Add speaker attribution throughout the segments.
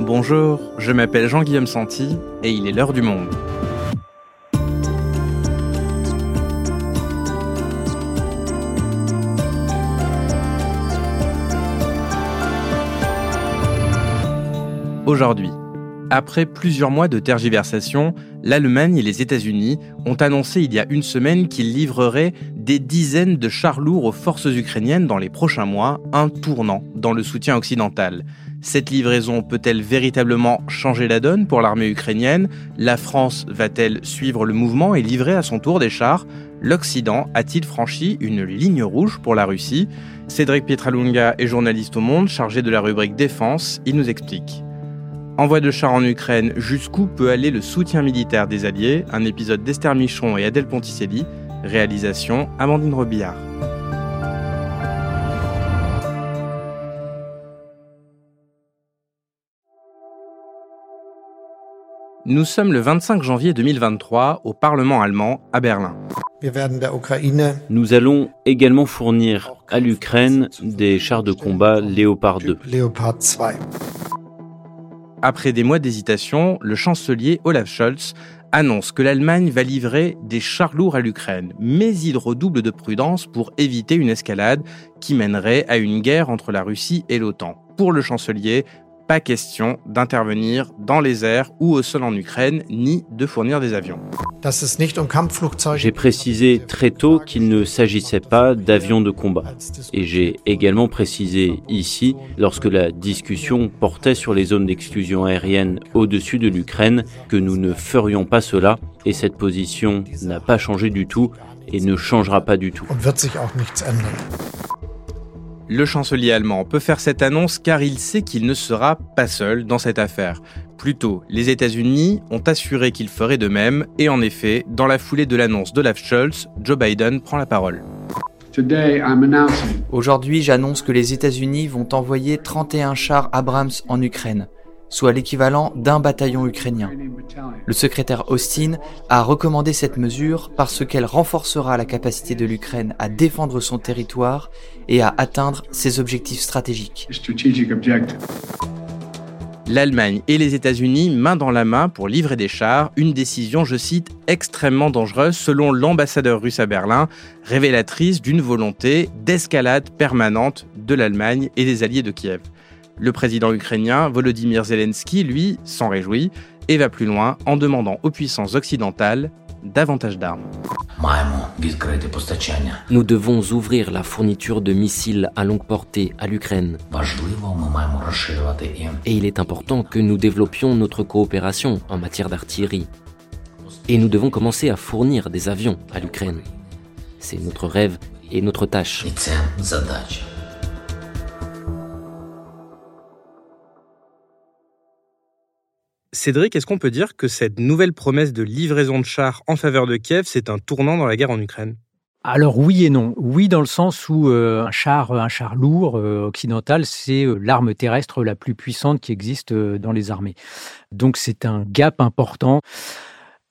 Speaker 1: Bonjour, je m'appelle Jean-Guillaume Santi et il est l'heure du monde. Aujourd'hui, après plusieurs mois de tergiversation, l'Allemagne et les États-Unis ont annoncé il y a une semaine qu'ils livreraient des dizaines de chars lourds aux forces ukrainiennes dans les prochains mois, un tournant dans le soutien occidental. Cette livraison peut-elle véritablement changer la donne pour l'armée ukrainienne? La France va-t-elle suivre le mouvement et livrer à son tour des chars? L'Occident a-t-il franchi une ligne rouge pour la Russie? Cédric Pietralunga est journaliste au Monde, chargé de la rubrique Défense. Il nous explique. Envoi de chars en Ukraine, jusqu'où peut aller le soutien militaire des Alliés? Un épisode d'Esther Michon et Adèle Ponticelli. Réalisation Amandine Robillard. Nous sommes le 25 janvier 2023 au Parlement allemand à Berlin.
Speaker 2: Nous allons également fournir à l'Ukraine des chars de combat Léopard 2.
Speaker 1: Après des mois d'hésitation, le chancelier Olaf Scholz annonce que l'Allemagne va livrer des chars lourds à l'Ukraine, mais il redouble de prudence pour éviter une escalade qui mènerait à une guerre entre la Russie et l'OTAN. Pour le chancelier, pas question d'intervenir dans les airs ou au sol en Ukraine, ni de fournir des avions.
Speaker 2: Um j'ai précisé très tôt qu'il ne s'agissait pas d'avions de combat. Et j'ai également précisé ici, lorsque la discussion portait sur les zones d'exclusion aérienne au-dessus de l'Ukraine, que nous ne ferions pas cela. Et cette position n'a pas changé du tout et ne changera pas du tout.
Speaker 1: Le chancelier allemand peut faire cette annonce car il sait qu'il ne sera pas seul dans cette affaire. Plutôt, les États-Unis ont assuré qu'ils feraient de même et en effet, dans la foulée de l'annonce d'Olaf Scholz, Joe Biden prend la parole.
Speaker 3: Aujourd'hui, j'annonce que les États-Unis vont envoyer 31 chars Abrams en Ukraine soit l'équivalent d'un bataillon ukrainien. Le secrétaire Austin a recommandé cette mesure parce qu'elle renforcera la capacité de l'Ukraine à défendre son territoire et à atteindre ses objectifs stratégiques.
Speaker 1: L'Allemagne et les États-Unis main dans la main pour livrer des chars, une décision, je cite, extrêmement dangereuse selon l'ambassadeur russe à Berlin, révélatrice d'une volonté d'escalade permanente de l'Allemagne et des alliés de Kiev. Le président ukrainien Volodymyr Zelensky, lui, s'en réjouit et va plus loin en demandant aux puissances occidentales davantage d'armes.
Speaker 4: Nous devons ouvrir la fourniture de missiles à longue portée à l'Ukraine. Et il est important que nous développions notre coopération en matière d'artillerie. Et nous devons commencer à fournir des avions à l'Ukraine. C'est notre rêve et notre tâche.
Speaker 1: Cédric, est-ce qu'on peut dire que cette nouvelle promesse de livraison de chars en faveur de Kiev, c'est un tournant dans la guerre en Ukraine?
Speaker 5: Alors oui et non. Oui dans le sens où euh, un char, un char lourd euh, occidental, c'est euh, l'arme terrestre la plus puissante qui existe dans les armées. Donc c'est un gap important.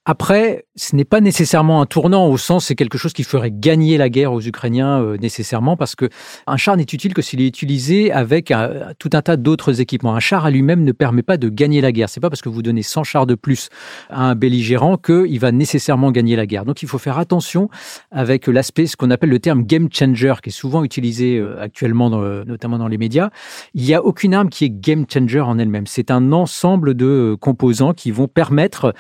Speaker 5: Après, ce n'est pas nécessairement un tournant au sens c'est quelque chose qui ferait gagner la guerre aux Ukrainiens euh, nécessairement parce que un char n'est utile que s'il est utilisé avec tout un tas d'autres équipements. Un char à lui-même ne permet pas de gagner la guerre. C'est pas parce que vous donnez 100 chars de plus à un belligérant qu'il va nécessairement gagner la guerre. Donc il faut faire attention avec l'aspect, ce qu'on appelle le terme game changer, qui est souvent utilisé euh, actuellement, notamment dans les médias. Il n'y a aucune arme qui est game changer en elle-même. C'est un ensemble de euh, composants qui vont permettre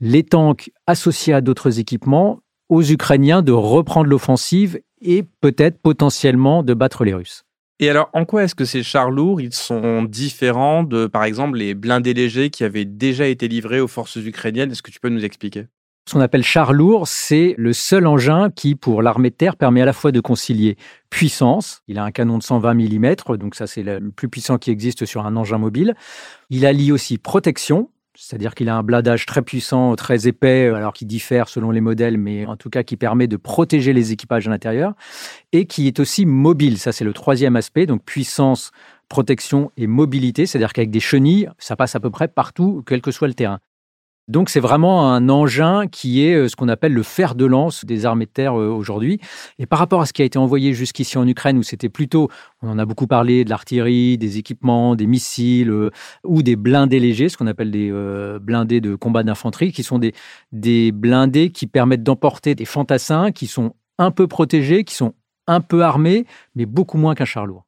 Speaker 5: les tanks associés à d'autres équipements aux Ukrainiens de reprendre l'offensive et peut-être potentiellement de battre les Russes.
Speaker 1: Et alors, en quoi est-ce que ces chars lourds, ils sont différents de, par exemple, les blindés légers qui avaient déjà été livrés aux forces ukrainiennes? Est-ce que tu peux nous expliquer?
Speaker 5: Ce qu'on appelle char lourd, c'est le seul engin qui, pour l'armée de terre, permet à la fois de concilier puissance. Il a un canon de 120 mm, donc ça c'est le plus puissant qui existe sur un engin mobile. Il allie aussi protection, c'est-à-dire qu'il a un bladage très puissant, très épais, alors qui diffère selon les modèles, mais en tout cas qui permet de protéger les équipages à l'intérieur, et qui est aussi mobile. Ça, c'est le troisième aspect. Donc puissance, protection et mobilité, c'est-à-dire qu'avec des chenilles, ça passe à peu près partout, quel que soit le terrain. Donc c'est vraiment un engin qui est euh, ce qu'on appelle le fer de lance des armées de terre euh, aujourd'hui. Et par rapport à ce qui a été envoyé jusqu'ici en Ukraine, où c'était plutôt, on en a beaucoup parlé, de l'artillerie, des équipements, des missiles euh, ou des blindés légers, ce qu'on appelle des blindés de combat d'infanterie, qui sont des, des blindés qui permettent d'emporter des fantassins qui sont un peu protégés, qui sont un peu armés, mais beaucoup moins qu'un char lourd.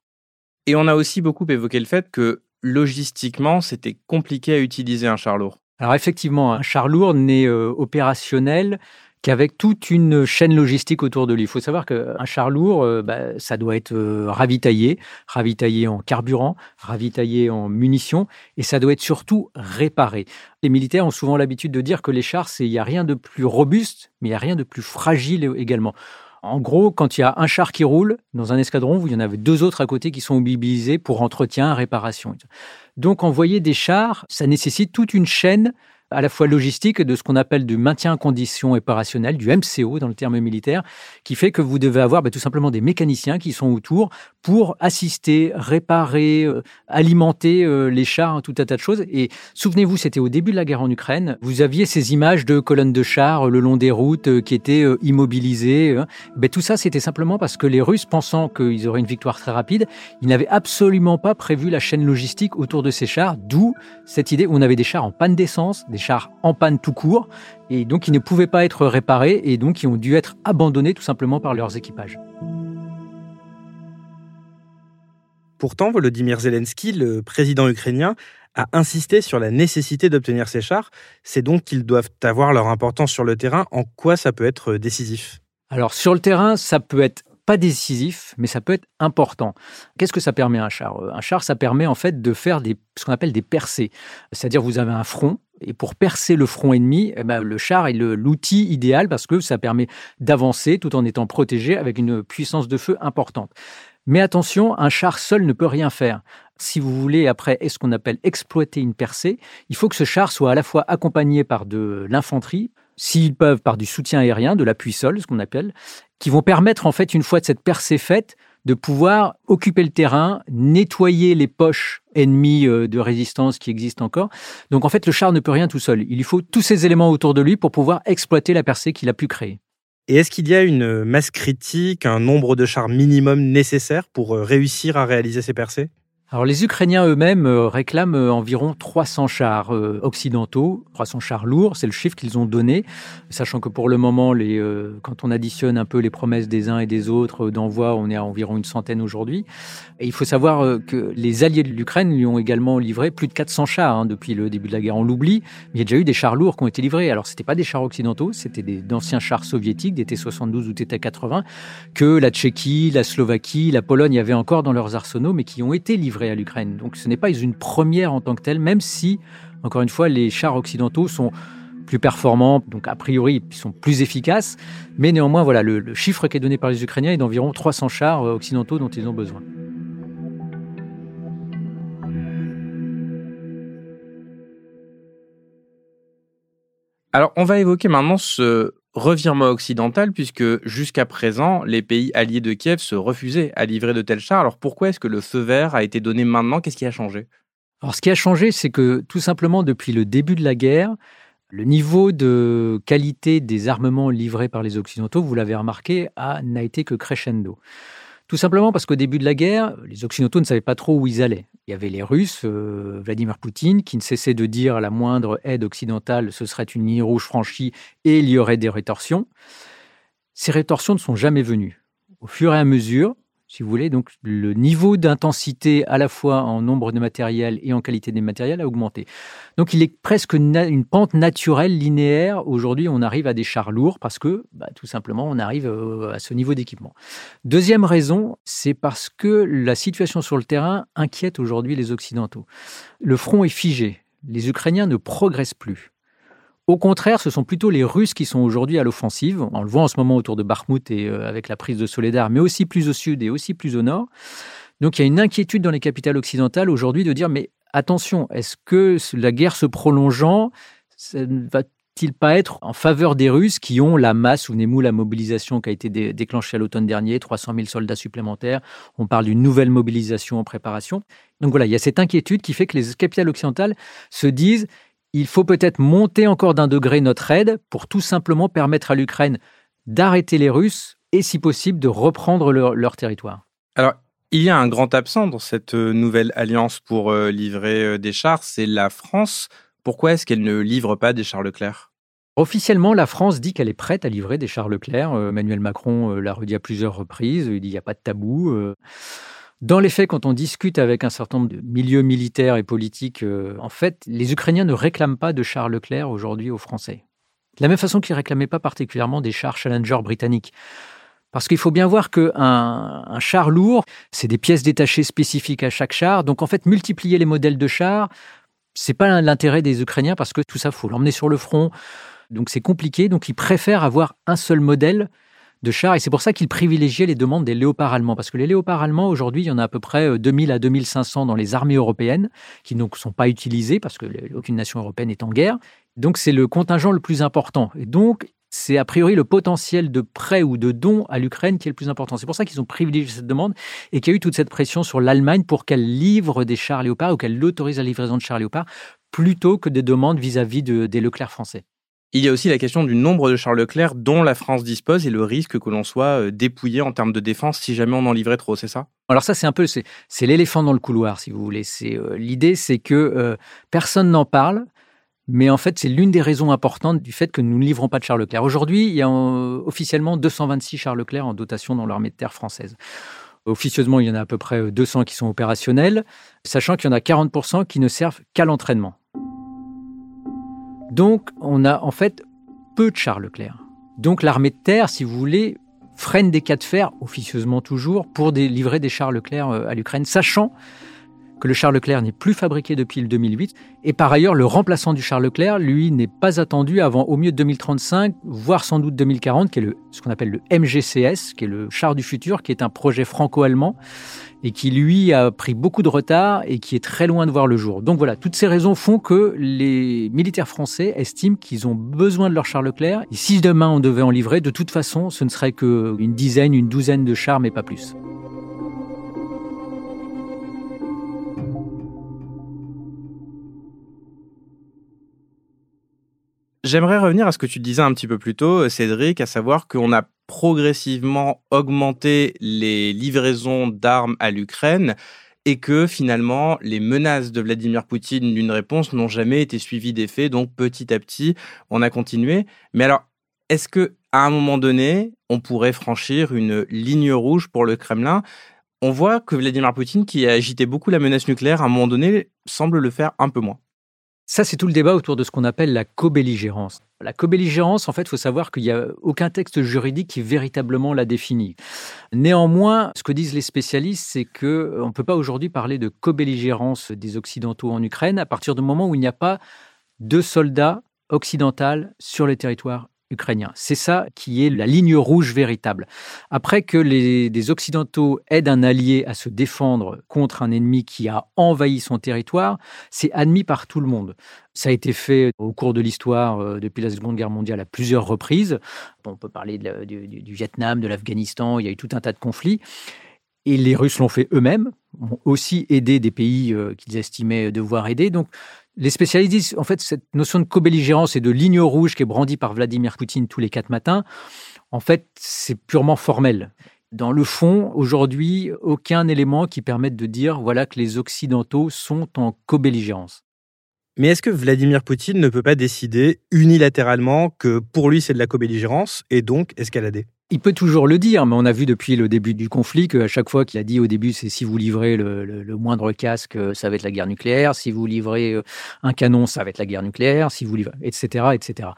Speaker 1: Et on a aussi beaucoup évoqué le fait que logistiquement, c'était compliqué à utiliser un char lourd.
Speaker 5: Alors effectivement, un char lourd n'est euh, opérationnel qu'avec toute une chaîne logistique autour de lui. Il faut savoir qu'un char lourd, euh, bah, ça doit être euh, ravitaillé, ravitaillé en carburant, ravitaillé en munitions, et ça doit être surtout réparé. Les militaires ont souvent l'habitude de dire que les chars, il n'y a rien de plus robuste, mais il n'y a rien de plus fragile également. En gros, quand il y a un char qui roule dans un escadron, vous y en avez deux autres à côté qui sont mobilisés pour entretien, réparation. Donc envoyer des chars, ça nécessite toute une chaîne à la fois logistique de ce qu'on appelle du maintien en condition opérationnelle, du MCO dans le terme militaire, qui fait que vous devez avoir bah, tout simplement des mécaniciens qui sont autour pour assister, réparer, euh, alimenter euh, les chars, tout un tas de choses. Et souvenez-vous, c'était au début de la guerre en Ukraine, vous aviez ces images de colonnes de chars euh, le long des routes qui étaient immobilisées. Hein. Ben, tout ça, c'était simplement parce que les Russes, pensant qu'ils auraient une victoire très rapide, ils n'avaient absolument pas prévu la chaîne logistique autour de ces chars, d'où cette idée où on avait des chars en panne d'essence, des chars en panne tout court, et donc ils ne pouvaient pas être réparés, et donc ils ont dû être abandonnés tout simplement par leurs équipages.
Speaker 1: Pourtant, Volodymyr Zelensky, le président ukrainien, a insisté sur la nécessité d'obtenir ces chars. C'est donc qu'ils doivent avoir leur importance sur le terrain. En quoi ça peut être décisif?
Speaker 5: Alors sur le terrain, ça peut être pas décisif, mais ça peut être important. Qu'est-ce que ça permet un char? Un char, ça permet en fait de faire ce qu'on appelle des percées. C'est-à-dire vous avez un front, et pour percer le front ennemi, eh ben, le char est l'outil idéal parce que ça permet d'avancer tout en étant protégé avec une puissance de feu importante. Mais attention, un char seul ne peut rien faire. Si vous voulez, après, est ce qu'on appelle exploiter une percée, il faut que ce char soit à la fois accompagné par de l'infanterie, s'ils peuvent, par du soutien aérien, de l'appui-sol, ce qu'on appelle, qui vont permettre, en fait, une fois de cette percée faite, de pouvoir occuper le terrain, nettoyer les poches ennemies euh, de résistance qui existent encore. Donc, en fait, le char ne peut rien tout seul. Il lui faut tous ces éléments autour de lui pour pouvoir exploiter la percée qu'il a pu créer.
Speaker 1: Et est-ce qu'il y a une masse critique, un nombre de chars minimum nécessaire pour euh, réussir à réaliser ces percées?
Speaker 5: Alors les Ukrainiens eux-mêmes euh, réclament euh, environ 300 chars euh, occidentaux, 300 chars lourds, c'est le chiffre qu'ils ont donné, sachant que pour le moment, les, quand on additionne un peu les promesses des uns et des autres d'envoi, on est à environ une centaine aujourd'hui. Et il faut savoir que les alliés de l'Ukraine lui ont également livré plus de 400 chars hein, depuis le début de la guerre. On l'oublie, mais il y a déjà eu des chars lourds qui ont été livrés. Alors c'était pas des chars occidentaux, c'était d'anciens chars soviétiques, des T-72 ou T-80, que la Tchéquie, la Slovaquie, la Pologne avaient encore dans leurs arsenaux, mais qui ont été livrés à l'Ukraine. Donc ce n'est pas une première en tant que telle, même si, encore une fois, les chars occidentaux sont plus performants, donc a priori ils sont plus efficaces, mais néanmoins voilà le, chiffre qui est donné par les Ukrainiens est d'environ 300 chars euh, occidentaux dont ils ont besoin.
Speaker 1: Alors on va évoquer maintenant ce revirement occidental, puisque jusqu'à présent, les pays alliés de Kiev se refusaient à livrer de tels chars. Alors pourquoi est-ce que le feu vert a été donné maintenant? Qu'est-ce qui a changé?
Speaker 5: Alors ce qui a changé, c'est que tout simplement depuis le début de la guerre, le niveau de qualité des armements livrés par les Occidentaux, vous l'avez remarqué, n'a été que crescendo. Tout simplement parce qu'au début de la guerre, les Occidentaux ne savaient pas trop où ils allaient. Il y avait les Russes, euh, Vladimir Poutine, qui ne cessait de dire à la moindre aide occidentale, ce serait une ligne rouge franchie et il y aurait des rétorsions. Ces rétorsions ne sont jamais venues. Au fur et à mesure, si vous voulez. Donc, le niveau d'intensité, à la fois en nombre de matériel et en qualité des matériels, a augmenté. Donc, il est presque une, pente naturelle, linéaire. Aujourd'hui, on arrive à des chars lourds parce que, bah, tout simplement, on arrive euh, à ce niveau d'équipement. Deuxième raison, c'est parce que la situation sur le terrain inquiète aujourd'hui les Occidentaux. Le front est figé. Les Ukrainiens ne progressent plus. Au contraire, ce sont plutôt les Russes qui sont aujourd'hui à l'offensive. On le voit en ce moment autour de Bakhmut et euh, avec la prise de Soledar, mais aussi plus au sud et aussi plus au nord. Donc il y a une inquiétude dans les capitales occidentales aujourd'hui de dire mais attention, est-ce que la guerre se prolongeant, ça ne va-t-il pas être en faveur des Russes qui ont la masse, souvenez-vous la mobilisation qui a été déclenchée à l'automne dernier, 300 000 soldats supplémentaires, on parle d'une nouvelle mobilisation en préparation. Donc voilà, il y a cette inquiétude qui fait que les capitales occidentales se disent il faut peut-être monter encore d'un degré notre aide pour tout simplement permettre à l'Ukraine d'arrêter les Russes et, si possible, de reprendre leur, territoire.
Speaker 1: Alors, il y a un grand absent dans cette euh, nouvelle alliance pour euh, livrer euh, des chars, c'est la France. Pourquoi est-ce qu'elle ne livre pas des chars Leclerc?
Speaker 5: Officiellement, la France dit qu'elle est prête à livrer des chars Leclerc. Emmanuel Macron l'a redit à plusieurs reprises. Il dit qu'il n'y a pas de tabou. Dans les faits, quand on discute avec un certain nombre de milieux militaires et politiques, en fait, les Ukrainiens ne réclament pas de chars Leclerc aujourd'hui aux Français. De la même façon qu'ils ne réclamaient pas particulièrement des chars Challenger britanniques. Parce qu'il faut bien voir qu'un un char lourd, c'est des pièces détachées spécifiques à chaque char. Donc en fait, multiplier les modèles de chars, c'est pas l'intérêt des Ukrainiens parce que tout ça, faut l'emmener sur le front. Donc c'est compliqué. Donc ils préfèrent avoir un seul modèle de char. Et c'est pour ça qu'ils privilégiaient les demandes des léopards allemands. Parce que les léopards allemands, aujourd'hui, il y en a à peu près 2000 euh, à 2500 dans les armées européennes qui ne sont pas utilisés parce que aucune nation européenne n'est en guerre. Donc c'est le contingent le plus important. Et donc c'est a priori le potentiel de prêt ou de don à l'Ukraine qui est le plus important. C'est pour ça qu'ils ont privilégié cette demande et qu'il y a eu toute cette pression sur l'Allemagne pour qu'elle livre des chars Léopard ou qu'elle autorise la livraison de chars Léopard plutôt que des demandes vis-à-vis des Leclerc français.
Speaker 1: Il y a aussi la question du nombre de chars Leclerc dont la France dispose et le risque que l'on soit euh, dépouillé en termes de défense si jamais on en livrait trop, c'est ça?
Speaker 5: Alors ça, c'est un peu, c'est, l'éléphant dans le couloir, si vous voulez. C'est euh, l'idée, c'est que euh, personne n'en parle. Mais en fait, c'est l'une des raisons importantes du fait que nous ne livrons pas de chars Leclerc. Aujourd'hui, il y a officiellement 226 chars Leclerc en dotation dans l'armée de terre française. Officieusement, il y en a à peu près 200 qui sont opérationnels, sachant qu'il y en a 40% qui ne servent qu'à l'entraînement. Donc, on a en fait peu de chars Leclerc. Donc, l'armée de terre, si vous voulez, freine des cas de fer, officieusement toujours, pour livrer des chars Leclerc euh, à l'Ukraine, sachant que le Charles Leclerc n'est plus fabriqué depuis le 2008. Et par ailleurs, le remplaçant du Charles Leclerc, lui, n'est pas attendu avant au mieux 2035, voire sans doute 2040, qui est ce qu'on appelle le MGCS, qui est le char du futur, qui est un projet franco-allemand et qui, lui, a pris beaucoup de retard et qui est très loin de voir le jour. Donc voilà, toutes ces raisons font que les militaires français estiment qu'ils ont besoin de leur Charles Leclerc. Et si demain on devait en livrer, de toute façon, ce ne serait qu'une dizaine, une douzaine de chars, mais pas plus.
Speaker 1: J'aimerais revenir à ce que tu disais un petit peu plus tôt, Cédric, à savoir qu'on a progressivement augmenté les livraisons d'armes à l'Ukraine et que finalement les menaces de Vladimir Poutine d'une réponse n'ont jamais été suivies d'effet. Donc petit à petit, on a continué. Mais alors, est-ce que à un moment donné, on pourrait franchir une ligne rouge pour le Kremlin? On voit que Vladimir Poutine, qui a agité beaucoup la menace nucléaire, à un moment donné, semble le faire un peu moins.
Speaker 5: Ça, c'est tout le débat autour de ce qu'on appelle la co-belligérance. La co-belligérance, en fait, il faut savoir qu'il n'y a aucun texte juridique qui véritablement la définit. Néanmoins, ce que disent les spécialistes, c'est qu'on euh, ne peut pas aujourd'hui parler de co-belligérance des Occidentaux en Ukraine à partir du moment où il n'y a pas de soldats occidentaux sur le territoire C'est ça qui est la ligne rouge véritable. Après que les Occidentaux aident un allié à se défendre contre un ennemi qui a envahi son territoire, c'est admis par tout le monde. Ça a été fait au cours de l'histoire euh, depuis la Seconde Guerre mondiale à plusieurs reprises. On peut parler du, du Vietnam, de l'Afghanistan, il y a eu tout un tas de conflits. Et les Russes l'ont fait eux-mêmes, ont aussi aidé des pays euh, qu'ils estimaient devoir aider. Donc les spécialistes disent, en fait, cette notion de co-belligérance et de ligne rouge qui est brandie par Vladimir Poutine tous les quatre matins, en fait, c'est purement formel. Dans le fond, aujourd'hui, aucun élément qui permette de dire voilà que les Occidentaux sont en co-belligérance.
Speaker 1: Mais est-ce que Vladimir Poutine ne peut pas décider unilatéralement que pour lui c'est de la co-belligérance et donc escalader?
Speaker 5: Il peut toujours le dire, mais on a vu depuis le début du conflit qu'à chaque fois qu'il a dit au début, c'est si vous livrez le, moindre casque, ça va être la guerre nucléaire. Si vous livrez euh, un canon, ça va être la guerre nucléaire. Si vous livrez, etc., etc.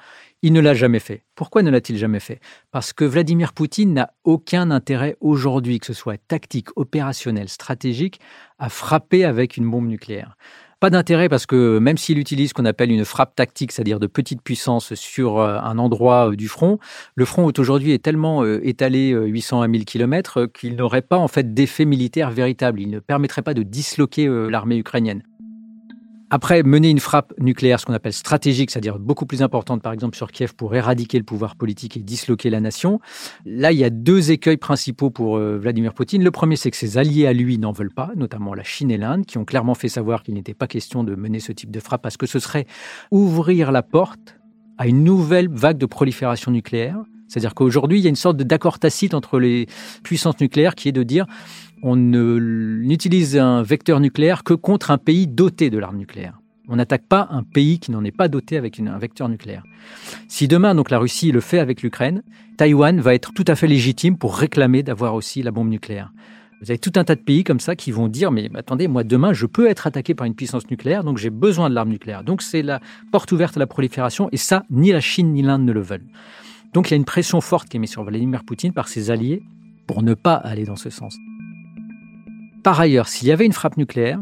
Speaker 5: Il ne l'a jamais fait. Pourquoi ne l'a-t-il jamais fait? Parce que Vladimir Poutine n'a aucun intérêt aujourd'hui, que ce soit tactique, opérationnel, stratégique, à frapper avec une bombe nucléaire. Pas d'intérêt parce que même s'il utilise ce qu'on appelle une frappe tactique, c'est-à-dire de petite puissance sur euh, un endroit euh, du front, le front aujourd'hui est tellement euh, étalé 800 à 1000 km qu'il n'aurait pas en fait d'effet militaire véritable. Il ne permettrait pas de disloquer l'armée ukrainienne. Après, mener une frappe nucléaire, ce qu'on appelle stratégique, c'est-à-dire beaucoup plus importante, par exemple, sur Kiev pour éradiquer le pouvoir politique et disloquer la nation, là, il y a deux écueils principaux pour euh, Vladimir Poutine. Le premier, c'est que ses alliés à lui n'en veulent pas, notamment la Chine et l'Inde, qui ont clairement fait savoir qu'il n'était pas question de mener ce type de frappe parce que ce serait ouvrir la porte à une nouvelle vague de prolifération nucléaire. C'est-à-dire qu'aujourd'hui, il y a une sorte d'accord tacite entre les puissances nucléaires qui est de dire on n'utilise un vecteur nucléaire que contre un pays doté de l'arme nucléaire. On n'attaque pas un pays qui n'en est pas doté avec un vecteur nucléaire. Si demain, donc, la Russie le fait avec l'Ukraine, Taïwan va être tout à fait légitime pour réclamer d'avoir aussi la bombe nucléaire. Vous avez tout un tas de pays comme ça qui vont dire mais attendez, moi demain je peux être attaqué par une puissance nucléaire, donc j'ai besoin de l'arme nucléaire. Donc c'est la porte ouverte à la prolifération et ça, ni la Chine ni l'Inde ne le veulent. Donc il y a une pression forte qui est mise sur Vladimir Poutine par ses alliés pour ne pas aller dans ce sens. Par ailleurs, s'il y avait une frappe nucléaire,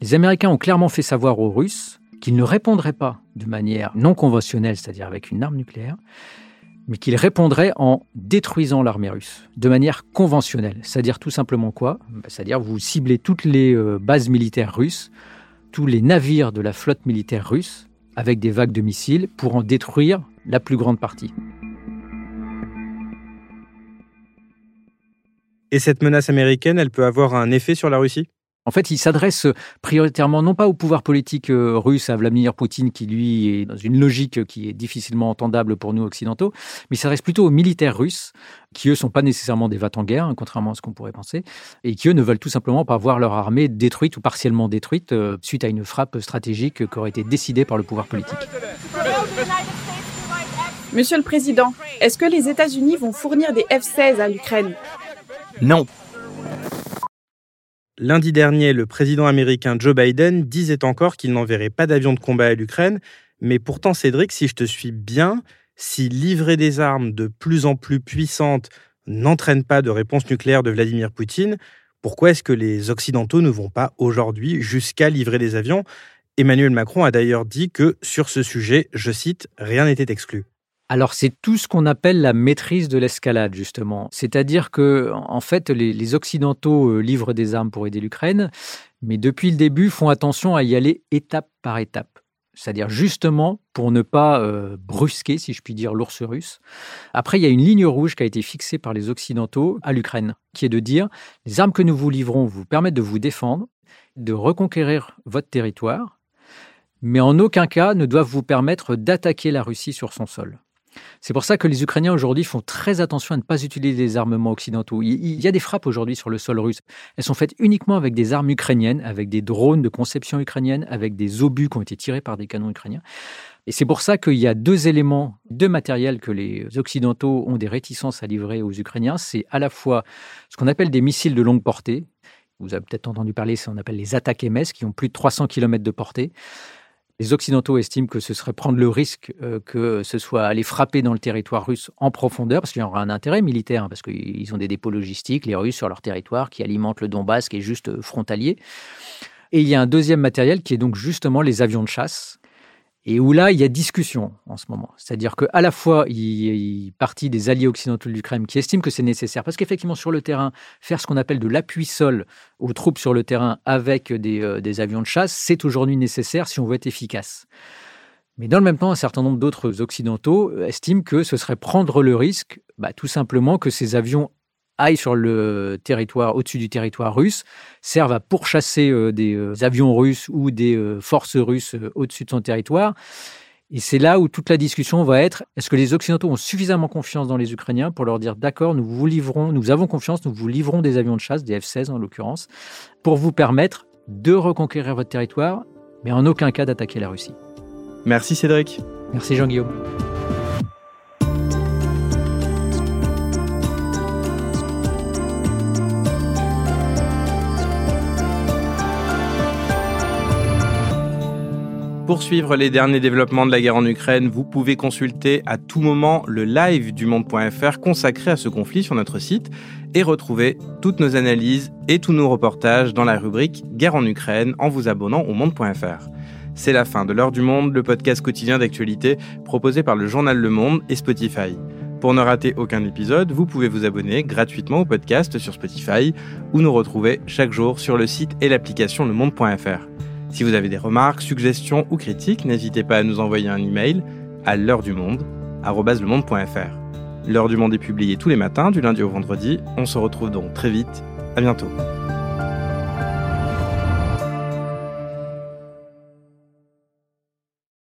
Speaker 5: les Américains ont clairement fait savoir aux Russes qu'ils ne répondraient pas de manière non conventionnelle, c'est-à-dire avec une arme nucléaire, mais qu'ils répondraient en détruisant l'armée russe, de manière conventionnelle. C'est-à-dire tout simplement quoi? Bah, C'est-à-dire vous ciblez toutes les euh, bases militaires russes, tous les navires de la flotte militaire russe, avec des vagues de missiles, pour en détruire la plus grande partie.
Speaker 1: Et cette menace américaine, elle peut avoir un effet sur la Russie?
Speaker 5: En fait, il s'adresse prioritairement non pas au pouvoir politique euh, russe, à Vladimir Poutine, qui lui est dans une logique qui est difficilement entendable pour nous occidentaux, mais il s'adresse plutôt aux militaires russes, qui eux sont pas nécessairement des vats en guerre, hein, contrairement à ce qu'on pourrait penser, et qui eux ne veulent tout simplement pas voir leur armée détruite ou partiellement détruite euh, suite à une frappe stratégique qui aurait été décidée par le pouvoir politique.
Speaker 6: Monsieur le Président, est-ce que les États-Unis vont fournir des F-16 à l'Ukraine?
Speaker 3: Non.
Speaker 1: Lundi dernier, le président américain Joe Biden disait encore qu'il n'enverrait pas d'avions de combat à l'Ukraine, mais pourtant Cédric, si je te suis bien, si livrer des armes de plus en plus puissantes n'entraîne pas de réponse nucléaire de Vladimir Poutine, pourquoi est-ce que les Occidentaux ne vont pas aujourd'hui jusqu'à livrer des avions? Emmanuel Macron a d'ailleurs dit que sur ce sujet, je cite, rien n'était exclu.
Speaker 5: Alors c'est tout ce qu'on appelle la maîtrise de l'escalade justement, c'est-à-dire que en fait les, occidentaux euh, livrent des armes pour aider l'Ukraine, mais depuis le début font attention à y aller étape par étape. C'est-à-dire justement pour ne pas euh, brusquer, si je puis dire, l'ours russe. Après, il y a une ligne rouge qui a été fixée par les Occidentaux à l'Ukraine, qui est de dire les armes que nous vous livrons vous permettent de vous défendre, de reconquérir votre territoire, mais en aucun cas ne doivent vous permettre d'attaquer la Russie sur son sol. C'est pour ça que les Ukrainiens aujourd'hui font très attention à ne pas utiliser des armements occidentaux. Il y a des frappes aujourd'hui sur le sol russe. Elles sont faites uniquement avec des armes ukrainiennes, avec des drones de conception ukrainienne, avec des obus qui ont été tirés par des canons ukrainiens. Et c'est pour ça qu'il y a deux éléments, deux matériels que les Occidentaux ont des réticences à livrer aux Ukrainiens. C'est à la fois ce qu'on appelle des missiles de longue portée. Vous avez peut-être entendu parler, ce qu'on appelle les attaques MS, qui ont plus de 300 km de portée. Les Occidentaux estiment que ce serait prendre le risque euh, que ce soit aller frapper dans le territoire russe en profondeur, parce qu'il y aura un intérêt militaire, hein, parce qu'ils ont des dépôts logistiques, les Russes, sur leur territoire, qui alimentent le Donbass, qui est juste euh, frontalier. Et il y a un deuxième matériel qui est donc justement les avions de chasse, et où là, il y a discussion en ce moment. C'est-à-dire qu'à la fois, il y a partie des alliés occidentaux de l'Ukraine qui estiment que c'est nécessaire, parce qu'effectivement, sur le terrain, faire ce qu'on appelle de l'appui sol aux troupes sur le terrain avec des, euh, des avions de chasse, c'est aujourd'hui nécessaire si on veut être efficace. Mais dans le même temps, un certain nombre d'autres occidentaux estiment que ce serait prendre le risque, bah, tout simplement, que ces avions aillent sur le territoire, au-dessus du territoire russe, servent à pourchasser euh, des euh, avions russes ou des euh, forces russes au-dessus de son territoire. Et c'est là où toute la discussion va être est-ce que les Occidentaux ont suffisamment confiance dans les Ukrainiens pour leur dire d'accord, nous vous livrons, nous avons confiance, nous vous livrons des avions de chasse, des F-16 en l'occurrence, pour vous permettre de reconquérir votre territoire, mais en aucun cas d'attaquer la Russie.
Speaker 1: Merci Cédric.
Speaker 5: Merci Jean-Guillaume.
Speaker 1: Pour suivre les derniers développements de la guerre en Ukraine, vous pouvez consulter à tout moment le live du monde.fr consacré à ce conflit sur notre site et retrouver toutes nos analyses et tous nos reportages dans la rubrique Guerre en Ukraine en vous abonnant au monde.fr. C'est la fin de l'heure du monde, le podcast quotidien d'actualité proposé par le journal Le Monde et Spotify. Pour ne rater aucun épisode, vous pouvez vous abonner gratuitement au podcast sur Spotify ou nous retrouver chaque jour sur le site et l'application lemonde.fr. Si vous avez des remarques, suggestions ou critiques, n'hésitez pas à nous envoyer un email à l'heure du monde L'heure du monde est publiée tous les matins, du lundi au vendredi. On se retrouve donc très vite. À bientôt.